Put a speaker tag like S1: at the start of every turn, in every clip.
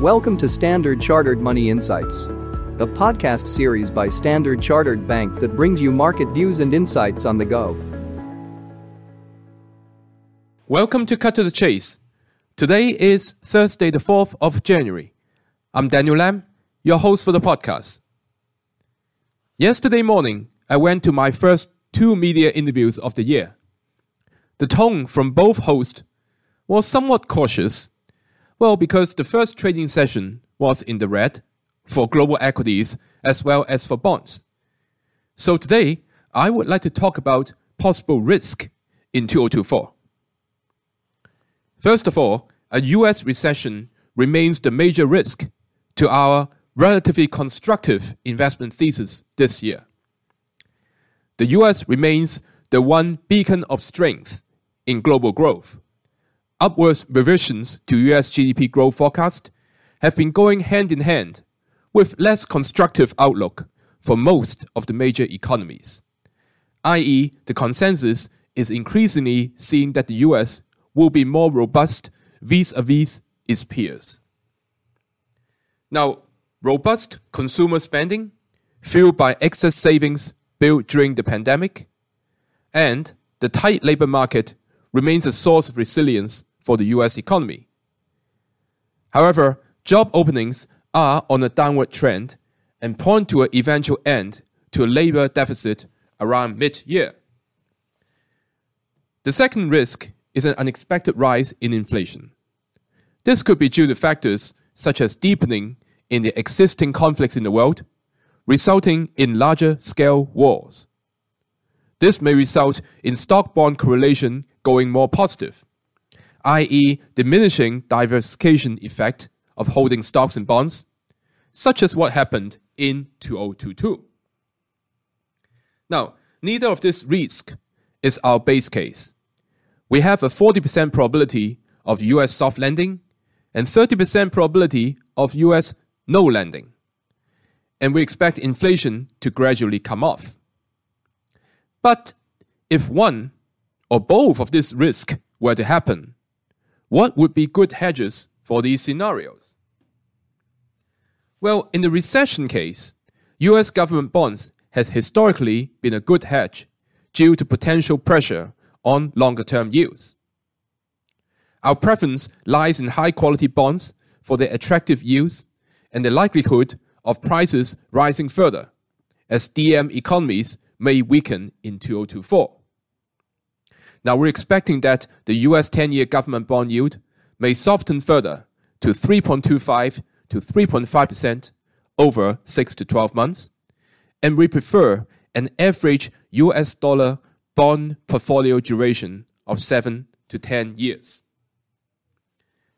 S1: Welcome to Standard Chartered Money Insights, a podcast series by Standard Chartered Bank that brings you market views and insights on the go.
S2: Welcome to Cut to the Chase. Today is Thursday, the 4th of January. I'm Daniel Lam, your host for the podcast. Yesterday morning, I went to my first two media interviews of the year. The tone from both hosts was somewhat cautious. Well, because the first trading session was in the red for global equities as well as for bonds. So today, I would like to talk about possible risk in 2024. First of all, a US recession remains the major risk to our relatively constructive investment thesis this year. The US remains the one beacon of strength in global growth upwards revisions to US GDP growth forecast have been going hand in hand with less constructive outlook for most of the major economies, i.e., the consensus is increasingly seeing that the US will be more robust vis-a-vis its peers. Now, robust consumer spending fueled by excess savings built during the pandemic and the tight labor market remains a source of resilience for the US economy. However, job openings are on a downward trend and point to an eventual end to a labor deficit around mid year. The second risk is an unexpected rise in inflation. This could be due to factors such as deepening in the existing conflicts in the world, resulting in larger scale wars. This may result in stock bond correlation going more positive i.e., diminishing diversification effect of holding stocks and bonds, such as what happened in 2022. Now, neither of this risk is our base case. We have a 40% probability of US soft landing and 30% probability of US no landing. And we expect inflation to gradually come off. But if one or both of these risks were to happen, what would be good hedges for these scenarios? Well, in the recession case, US government bonds has historically been a good hedge due to potential pressure on longer term yields. Our preference lies in high quality bonds for their attractive yields and the likelihood of prices rising further as DM economies may weaken in 2024. Now we're expecting that the US 10 year government bond yield may soften further to 3.25 to 3.5% over 6 to 12 months, and we prefer an average US dollar bond portfolio duration of 7 to 10 years.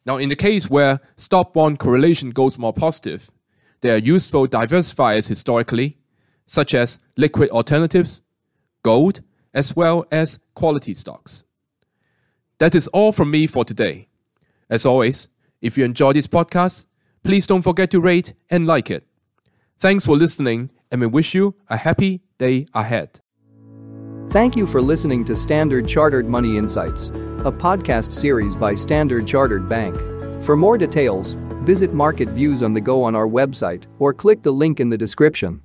S2: Now, in the case where stock bond correlation goes more positive, there are useful diversifiers historically, such as liquid alternatives, gold, as well as quality stocks. That is all from me for today. As always, if you enjoy this podcast, please don't forget to rate and like it. Thanks for listening, and we wish you a happy day ahead.
S1: Thank you for listening to Standard Chartered Money Insights, a podcast series by Standard Chartered Bank. For more details, visit Market Views on the Go on our website or click the link in the description.